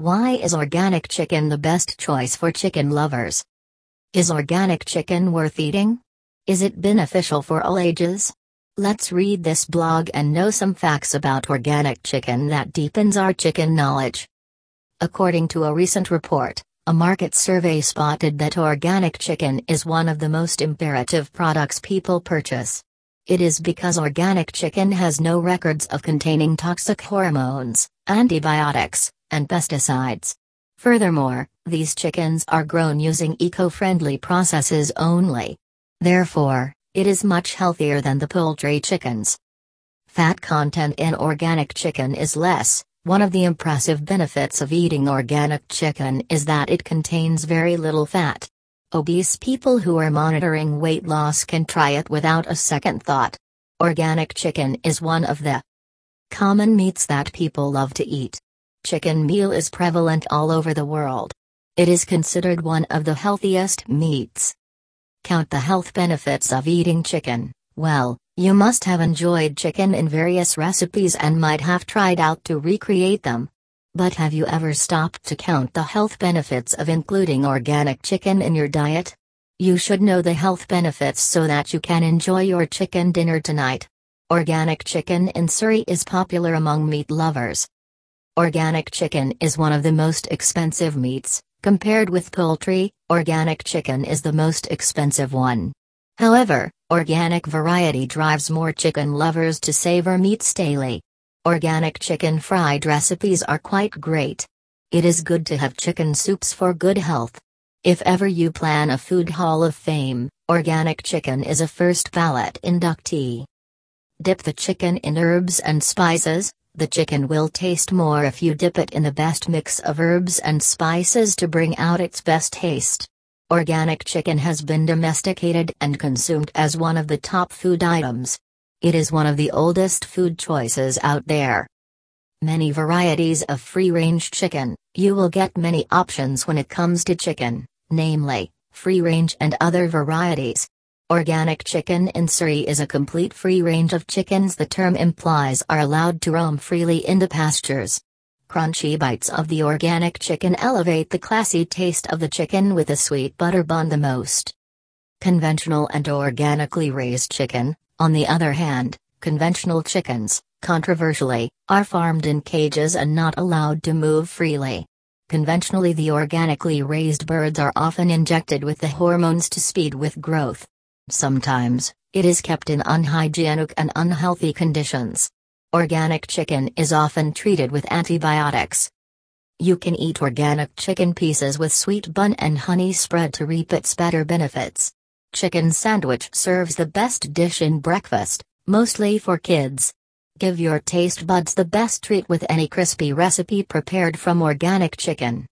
Why is organic chicken the best choice for chicken lovers? Is organic chicken worth eating? Is it beneficial for all ages? Let's read this blog and know some facts about organic chicken that deepens our chicken knowledge. According to a recent report, a market survey spotted that organic chicken is one of the most imperative products people purchase. It is because organic chicken has no records of containing toxic hormones, antibiotics, and pesticides. Furthermore, these chickens are grown using eco friendly processes only. Therefore, it is much healthier than the poultry chickens. Fat content in organic chicken is less. One of the impressive benefits of eating organic chicken is that it contains very little fat. Obese people who are monitoring weight loss can try it without a second thought. Organic chicken is one of the common meats that people love to eat. Chicken meal is prevalent all over the world. It is considered one of the healthiest meats. Count the health benefits of eating chicken. Well, you must have enjoyed chicken in various recipes and might have tried out to recreate them. But have you ever stopped to count the health benefits of including organic chicken in your diet? You should know the health benefits so that you can enjoy your chicken dinner tonight. Organic chicken in Surrey is popular among meat lovers. Organic chicken is one of the most expensive meats, compared with poultry, organic chicken is the most expensive one. However, organic variety drives more chicken lovers to savor meats daily. Organic chicken fried recipes are quite great. It is good to have chicken soups for good health. If ever you plan a food hall of fame, organic chicken is a first ballot inductee. Dip the chicken in herbs and spices, the chicken will taste more if you dip it in the best mix of herbs and spices to bring out its best taste. Organic chicken has been domesticated and consumed as one of the top food items. It is one of the oldest food choices out there. Many varieties of free range chicken, you will get many options when it comes to chicken, namely, free range and other varieties. Organic chicken in Surrey is a complete free range of chickens the term implies are allowed to roam freely in the pastures. Crunchy bites of the organic chicken elevate the classy taste of the chicken with a sweet butter bun the most. Conventional and organically raised chicken, on the other hand, conventional chickens, controversially, are farmed in cages and not allowed to move freely. Conventionally, the organically raised birds are often injected with the hormones to speed with growth. Sometimes, it is kept in unhygienic and unhealthy conditions. Organic chicken is often treated with antibiotics. You can eat organic chicken pieces with sweet bun and honey spread to reap its better benefits. Chicken sandwich serves the best dish in breakfast, mostly for kids. Give your taste buds the best treat with any crispy recipe prepared from organic chicken.